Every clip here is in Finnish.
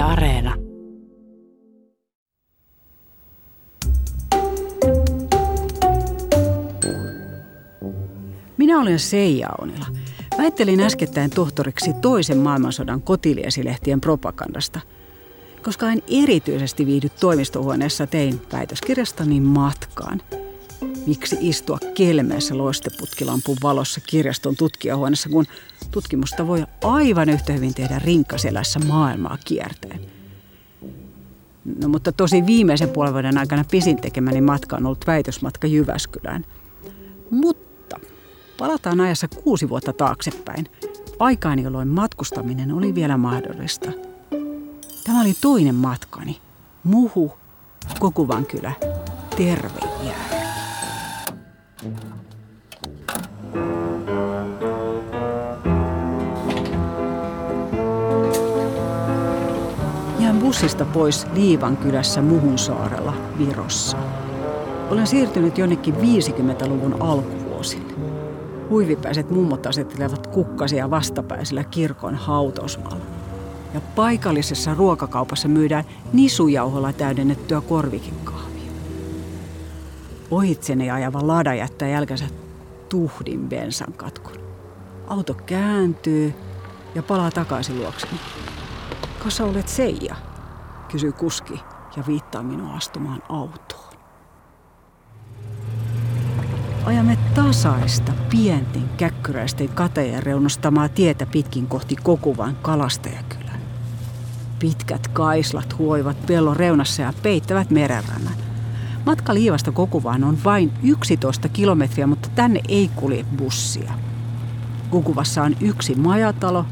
Areena. Minä olen Seija Aunila. Väittelin äskettäin tohtoriksi toisen maailmansodan kotiliesilehtien propagandasta. Koska en erityisesti viihdy toimistohuoneessa, tein väitöskirjastani matkaan. Miksi istua kelmeessä loisteputkilampun valossa kirjaston tutkijahuoneessa, kun tutkimusta voi aivan yhtä hyvin tehdä rinkkaselässä maailmaa kiertäen? No mutta tosi viimeisen puolen vuoden aikana pisin tekemäni matka on ollut väitösmatka Jyväskylään. Mutta palataan ajassa kuusi vuotta taaksepäin. Aikaan, jolloin matkustaminen oli vielä mahdollista. Tämä oli toinen matkani. Muhu, Kokuvankylä, terve. Jään bussista pois Liivan kylässä Muhunsaarella Virossa. Olen siirtynyt jonnekin 50-luvun alkuvuosille. Huivipäiset mummot asettelevat kukkasia vastapäisellä kirkon hautausmaalla. Ja paikallisessa ruokakaupassa myydään nisujauholla täydennettyä korvikekahvia. Ohitseni ajava lada jättää jälkensä tuhdin bensan katkun. Auto kääntyy ja palaa takaisin luokseni. Kasa olet Seija, kysyy kuski ja viittaa minua astumaan autoon. Ajamme tasaista, pienten käkkyräisten kateen reunustamaa tietä pitkin kohti Kokuvan kalastajakylän. Pitkät kaislat huoivat pellon reunassa ja peittävät merenrannan. Matka Liivasta Kokuvaan on vain 11 kilometriä, mutta tänne ei kulje bussia. Kukuvassa on yksi majatalo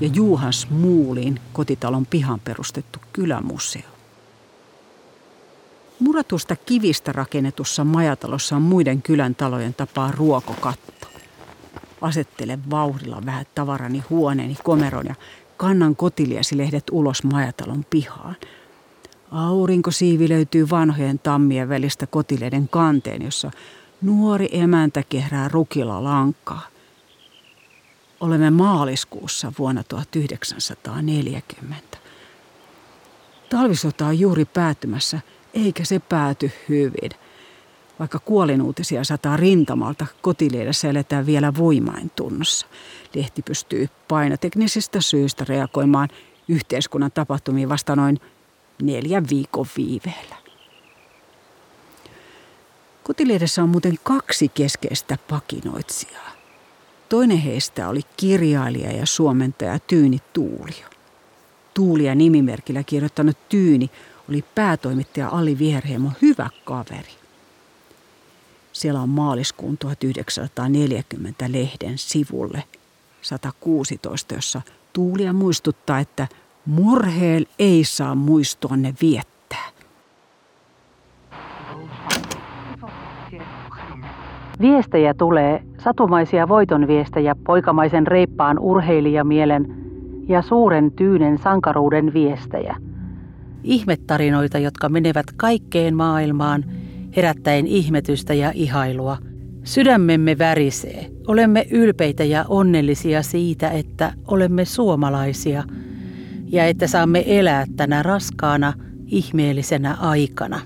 ja Juhan Smuulin kotitalon pihan perustettu kylämuseo. Muratusta kivistä rakennetussa majatalossa on muiden kylän talojen tapaa ruokokatto. Asettelen vauhdilla vähän tavarani huoneeni komeron ja kannan kotiliasilehdet ulos majatalon pihaan. Aurinkosiivi löytyy vanhojen tammien välistä kotileiden kanteen, jossa nuori emäntä kehrää rukilla lankaa. Olemme maaliskuussa vuonna 1940. Talvisota on juuri päättymässä, eikä se pääty hyvin. Vaikka kuolinuutisia sataa rintamalta, kotileidessä eletään vielä voimain tunnossa. Lehti pystyy painoteknisistä syistä reagoimaan yhteiskunnan tapahtumiin vasta noin neljän viikon viiveellä. Kotileidessä on muuten kaksi keskeistä pakinoitsijaa. Toinen heistä oli kirjailija ja suomentaja Tyyni Tuulio. Tuulia nimimerkillä kirjoittanut Tyyni oli päätoimittaja Ali Viherheimon hyvä kaveri. Siellä on maaliskuun 1940 lehden sivulle 116, jossa Tuulia muistuttaa, että murheel ei saa muistoanne viettää. Viestejä tulee, satumaisia voitonviestejä poikamaisen reippaan urheilijamielen ja suuren tyynen sankaruuden viestejä. Ihmettarinoita, jotka menevät kaikkeen maailmaan, herättäen ihmetystä ja ihailua. Sydämemme värisee. Olemme ylpeitä ja onnellisia siitä, että olemme suomalaisia ja että saamme elää tänä raskaana, ihmeellisenä aikana.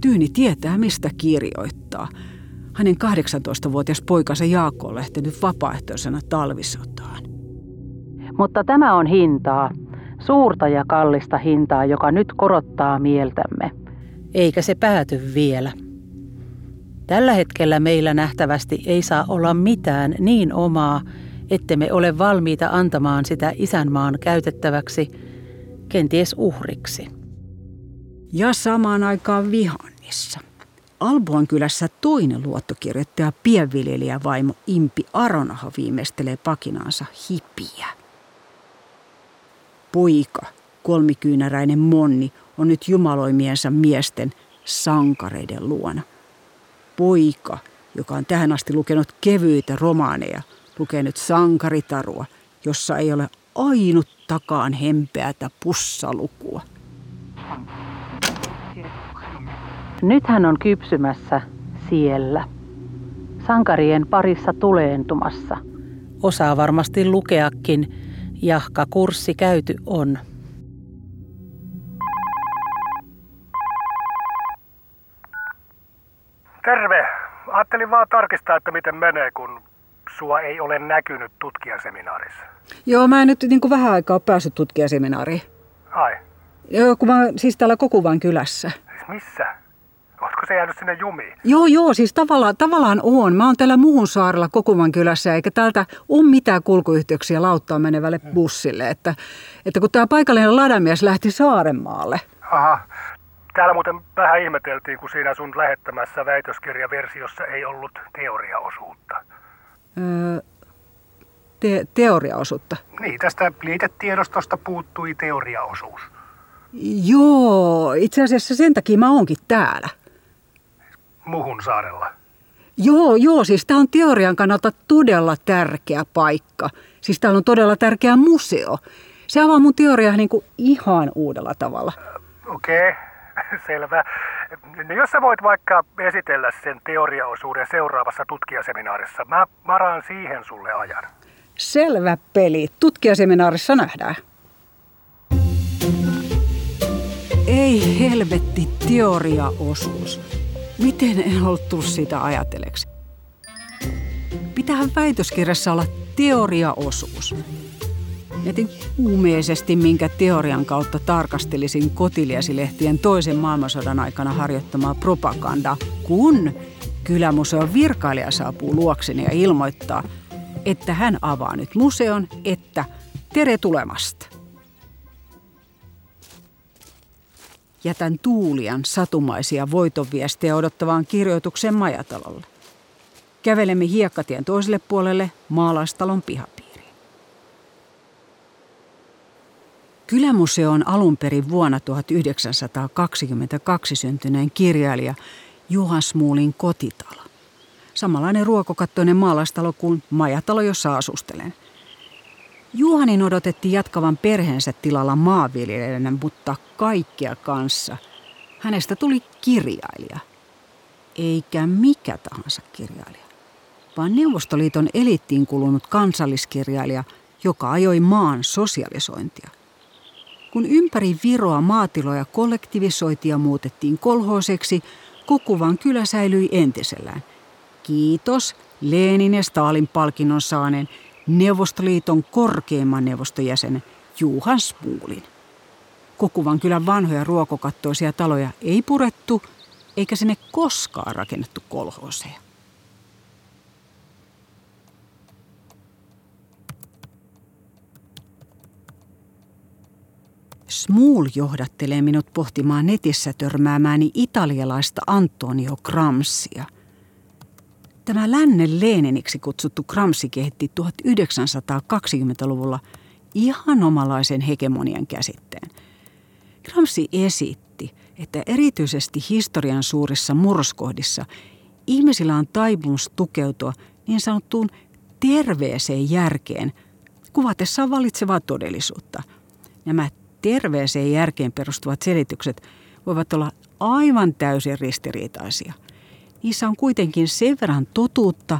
Tyyni tietää, mistä kirjoittaa. Hänen 18-vuotias poikansa Jaakko on lähtenyt vapaaehtoisena talvisotaan. Mutta tämä on hintaa, suurta ja kallista hintaa, joka nyt korottaa mieltämme. Eikä se pääty vielä. Tällä hetkellä meillä nähtävästi ei saa olla mitään niin omaa, ettemme ole valmiita antamaan sitä isänmaan käytettäväksi, kenties uhriksi. Ja samaan aikaan Vihannissa. Albuan kylässä toinen luottokirjoittaja pienviljelijä vaimo Impi Aronaho viimeistelee pakinaansa hipiä. Poika, kolmikyynäräinen Monni, on nyt jumaloimiensa miesten sankareiden luona. Poika, joka on tähän asti lukenut kevyitä romaaneja, lukee nyt sankaritarua, jossa ei ole ainuttakaan hempeätä pussalukua. Nyt hän on kypsymässä siellä, sankarien parissa tuleentumassa. Osaa varmasti lukeakin Jahka kurssi käyty on. Terve. Ajattelin vaan tarkistaa, että miten menee, kun sua ei ole näkynyt tutkijaseminaarissa. Joo, mä en nyt niin kuin vähän aikaa päässyt tutkijaseminaariin. Ai, Joo, kun mä siis täällä Kokuvan kylässä. siis missä? Ootko se jäänyt sinne jumiin? Joo, joo, siis tavallaan, tavallaan on. Mä oon täällä muun saarella Kokuvan kylässä, eikä täältä ole mitään kulkuyhteyksiä lauttaa menevälle bussille. Että, että kun tämä paikallinen ladamies lähti Saarenmaalle. Aha. Täällä muuten vähän ihmeteltiin, kun siinä sun lähettämässä väitöskirjaversiossa ei ollut teoriaosuutta. Te, teoriaosuutta. Niin, tästä liitetiedostosta puuttui teoriaosuus. Joo, itse asiassa sen takia mä oonkin täällä. Muhun saarella. Joo, joo, siis tämä on teorian kannalta todella tärkeä paikka. Siis täällä on todella tärkeä museo. Se avaa mun teoriaa niin kuin ihan uudella tavalla. Okei, selvä. No jos sä voit vaikka esitellä sen teoriaosuuden seuraavassa tutkijaseminaarissa, mä varaan siihen sulle ajan. Selvä peli. Tutkijaseminaarissa nähdään. Ei helvetti teoriaosuus. Miten en ollut tullut sitä ajatelleeksi? Pitähän väitöskirjassa olla teoriaosuus. Mietin kuumeisesti, minkä teorian kautta tarkastelisin kotiliesilehtien toisen maailmansodan aikana harjoittamaa propagandaa, kun kylämuseon virkailija saapuu luokseni ja ilmoittaa, että hän avaa nyt museon, että tere tulemasta. Jätän Tuulian satumaisia voitonviestejä odottavaan kirjoituksen majatalolle. Kävelemme hiekkatien toiselle puolelle maalaistalon pihapiiriin. Kylämuseo on alun perin vuonna 1922 syntyneen kirjailija Juha Smuulin kotitalo. Samanlainen ruokokattoinen maalaistalo kuin majatalo, jossa asustelen. Juhanin odotettiin jatkavan perheensä tilalla maanviljelijänä, mutta kaikkea kanssa. Hänestä tuli kirjailija. Eikä mikä tahansa kirjailija, vaan Neuvostoliiton elittiin kulunut kansalliskirjailija, joka ajoi maan sosialisointia. Kun ympäri Viroa maatiloja kollektivisoitiin ja muutettiin kolhooseksi, Kokuvan kylä säilyi entisellään. Kiitos Lenin ja Stalin palkinnon saaneen Neuvostoliiton korkeimman neuvostojäsenen Juhan Spuulin. Kokuvan kylän vanhoja ruokokattoisia taloja ei purettu, eikä sinne koskaan rakennettu kolhooseja. Smuul johdattelee minut pohtimaan netissä törmäämääni italialaista Antonio Gramsia. Tämä lännen Leniniksi kutsuttu Gramsci kehitti 1920-luvulla ihan omalaisen hegemonian käsitteen. Gramsci esitti, että erityisesti historian suurissa murskohdissa ihmisillä on taipumus tukeutua niin sanottuun terveeseen järkeen kuvatessaan valitsevaa todellisuutta. Nämä terveeseen järkeen perustuvat selitykset voivat olla aivan täysin ristiriitaisia. Niissä on kuitenkin sen verran totuutta,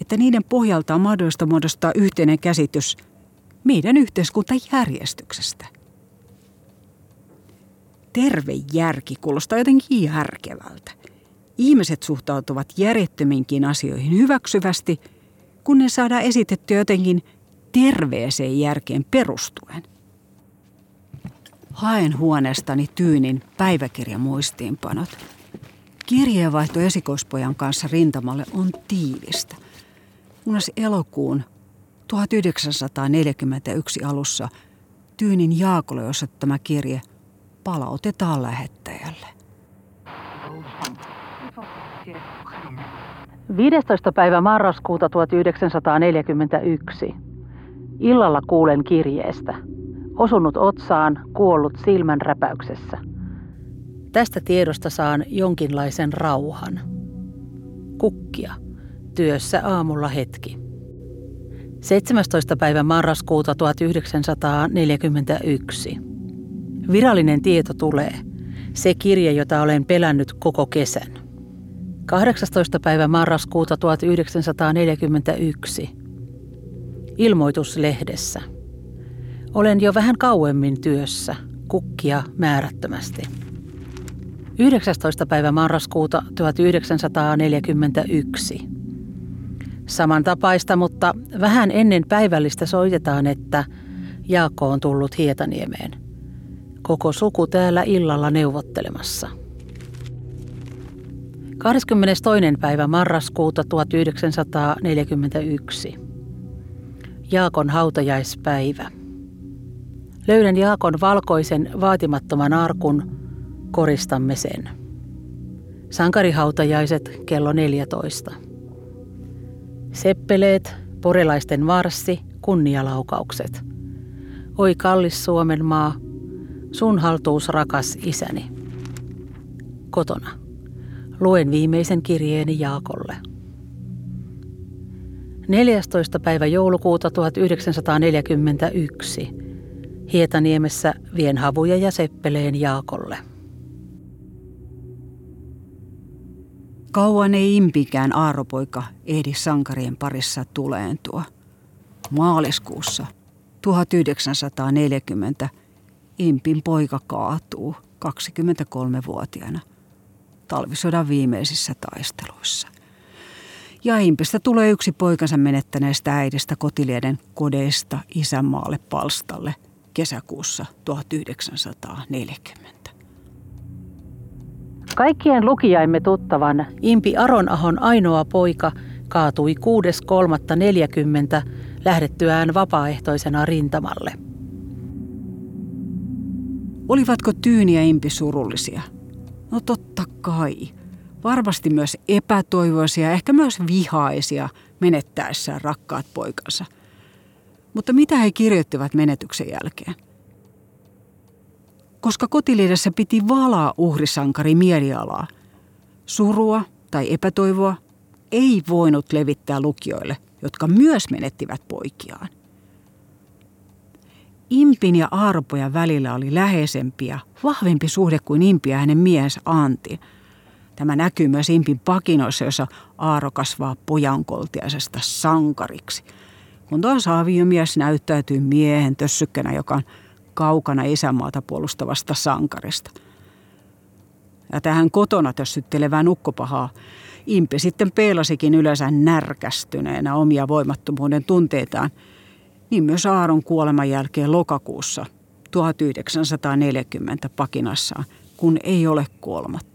että niiden pohjalta on mahdollista muodostaa yhteinen käsitys meidän yhteiskuntajärjestyksestä. Terve järki kuulostaa jotenkin järkevältä. Ihmiset suhtautuvat järjettöminkin asioihin hyväksyvästi, kun ne saadaan esitettyä jotenkin terveeseen järkeen perustuen. Haen huoneestani tyynin päiväkirjamuistiinpanot. Kirjeenvaihto esikoispojan kanssa rintamalle on tiivistä. Kunnes elokuun 1941 alussa Tyynin Jaakolle osoittama kirje palautetaan lähettäjälle. 15. päivä marraskuuta 1941. Illalla kuulen kirjeestä. Osunut otsaan, kuollut silmän räpäyksessä. Tästä tiedosta saan jonkinlaisen rauhan. Kukkia. Työssä aamulla hetki. 17. päivä marraskuuta 1941. Virallinen tieto tulee. Se kirje, jota olen pelännyt koko kesän. 18. päivä marraskuuta 1941. Ilmoitus lehdessä. Olen jo vähän kauemmin työssä, kukkia määrättömästi. 19. päivä marraskuuta 1941. Samantapaista, mutta vähän ennen päivällistä soitetaan, että Jaakko on tullut Hietaniemeen. Koko suku täällä illalla neuvottelemassa. 22. päivä marraskuuta 1941. Jaakon hautajaispäivä. Löydän Jaakon valkoisen vaatimattoman arkun, koristamme sen. Sankarihautajaiset kello 14. Seppeleet, porilaisten marssi, kunnialaukaukset. Oi kallis Suomen maa, sun haltuus rakas isäni. Kotona. Luen viimeisen kirjeeni Jaakolle. 14. päivä joulukuuta 1941. Hietaniemessä vien havuja ja seppeleen Jaakolle. Kauan ei impikään aaropoika ehdi sankarien parissa tuleentua. Maaliskuussa 1940 Impin poika kaatuu 23-vuotiaana talvisodan viimeisissä taisteluissa. Ja Impistä tulee yksi poikansa menettäneestä äidistä kotilieden kodeista isänmaalle palstalle kesäkuussa 1940. Kaikkien lukijaimme tuttavan Impi Aronahon ainoa poika kaatui 6.3.40 lähdettyään vapaaehtoisena rintamalle. Olivatko Tyyni ja Impi surullisia? No totta kai. Varmasti myös epätoivoisia, ehkä myös vihaisia menettäessään rakkaat poikansa. Mutta mitä he kirjoittivat menetyksen jälkeen? koska kotiliidessä piti valaa uhrisankari mielialaa. Surua tai epätoivoa ei voinut levittää lukijoille, jotka myös menettivät poikiaan. Impin ja Arpoja välillä oli läheisempi ja vahvempi suhde kuin Impi ja hänen miehensä Antti. Tämä näkyy myös Impin pakinoissa, jossa Aaro kasvaa pojankoltiaisesta sankariksi. Kun taas aviomies näyttäytyy miehen tössykkänä, joka on kaukana isämaata puolustavasta sankarista. Ja tähän kotona tössyttelevää nukkopahaa Impi sitten peilasikin yleensä närkästyneenä omia voimattomuuden tunteitaan, niin myös Aaron kuoleman jälkeen lokakuussa 1940 pakinassaan, kun ei ole kuolematta.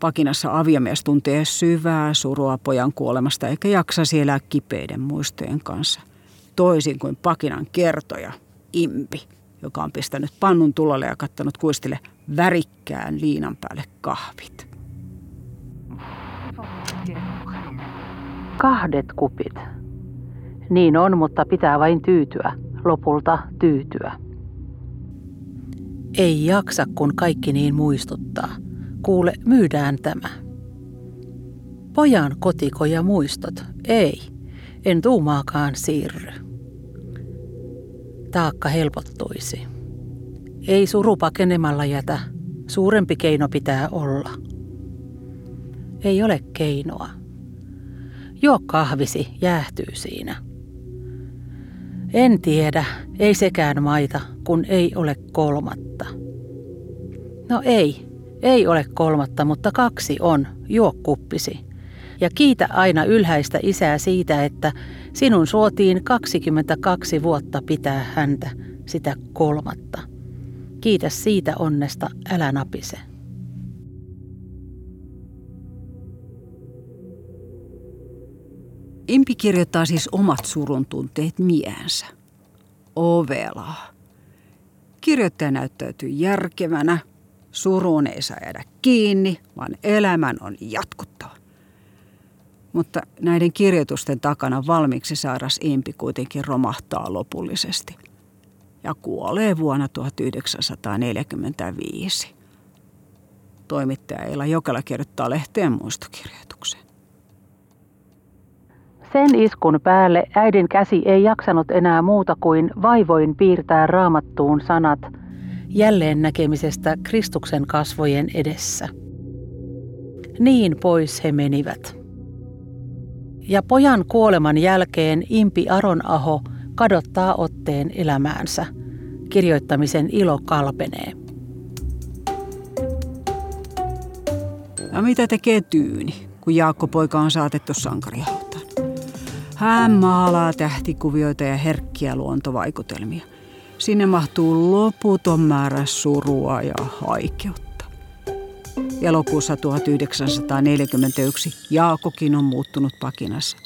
Pakinassa aviomies tuntee syvää surua pojan kuolemasta eikä jaksa siellä kipeiden muistojen kanssa, toisin kuin Pakinan kertoja – impi, joka on pistänyt pannun tulolle ja kattanut kuistille värikkään liinan päälle kahvit. Kahdet kupit. Niin on, mutta pitää vain tyytyä. Lopulta tyytyä. Ei jaksa, kun kaikki niin muistuttaa. Kuule, myydään tämä. Pojan kotiko ja muistot. Ei, en tuumaakaan siirry taakka helpottuisi. Ei suru pakenemalla jätä, suurempi keino pitää olla. Ei ole keinoa. Juo kahvisi, jäähtyy siinä. En tiedä, ei sekään maita, kun ei ole kolmatta. No ei, ei ole kolmatta, mutta kaksi on, juo kuppisi. Ja kiitä aina ylhäistä isää siitä, että Sinun suotiin 22 vuotta pitää häntä, sitä kolmatta. Kiitä siitä onnesta, älä napise. Impi kirjoittaa siis omat surun tunteet miehensä. Ovelaa. Kirjoittaja näyttäytyy järkevänä. Suruun ei saa jäädä kiinni, vaan elämän on jatkuttava. Mutta näiden kirjoitusten takana valmiiksi saaras Impi kuitenkin romahtaa lopullisesti ja kuolee vuonna 1945. Toimittaja Eila Jokela kirjoittaa lehteen muistokirjoituksen. Sen iskun päälle äidin käsi ei jaksanut enää muuta kuin vaivoin piirtää raamattuun sanat jälleen näkemisestä Kristuksen kasvojen edessä. Niin pois he menivät. Ja pojan kuoleman jälkeen Impi Aronaho kadottaa otteen elämäänsä. Kirjoittamisen ilo kalpenee. Ja mitä tekee Tyyni, kun Jaakko-poika on saatettu sankarihautaan? Hän maalaa tähtikuvioita ja herkkiä luontovaikutelmia. Sinne mahtuu loputon määrä surua ja haikeutta. Elokuussa 1941 Jaakokin on muuttunut pakinassa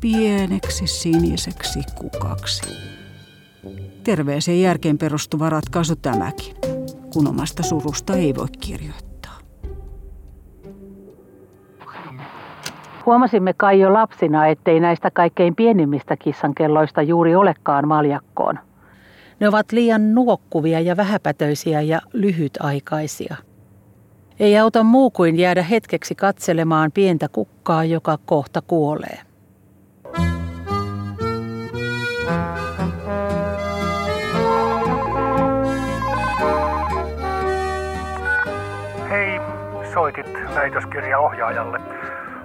pieneksi siniseksi kukaksi. Terveeseen järkeen perustuva ratkaisu tämäkin, kun omasta surusta ei voi kirjoittaa. Huomasimme kai jo lapsina, ettei näistä kaikkein pienimmistä kissankelloista juuri olekaan maljakkoon. Ne ovat liian nuokkuvia ja vähäpätöisiä ja lyhytaikaisia. Ei auta muu kuin jäädä hetkeksi katselemaan pientä kukkaa, joka kohta kuolee. Hei, soitit väitöskirjaohjaajalle.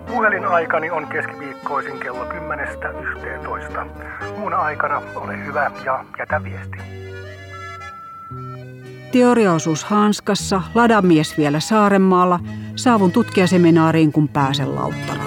Puhelinaikani on keskiviikkoisin kello 10.11. Muuna aikana ole hyvä ja jätä viesti. Teoriaosuus Hanskassa, ladamies vielä Saarenmaalla, saavun tutkijaseminaariin kun pääsen Lauttalaan.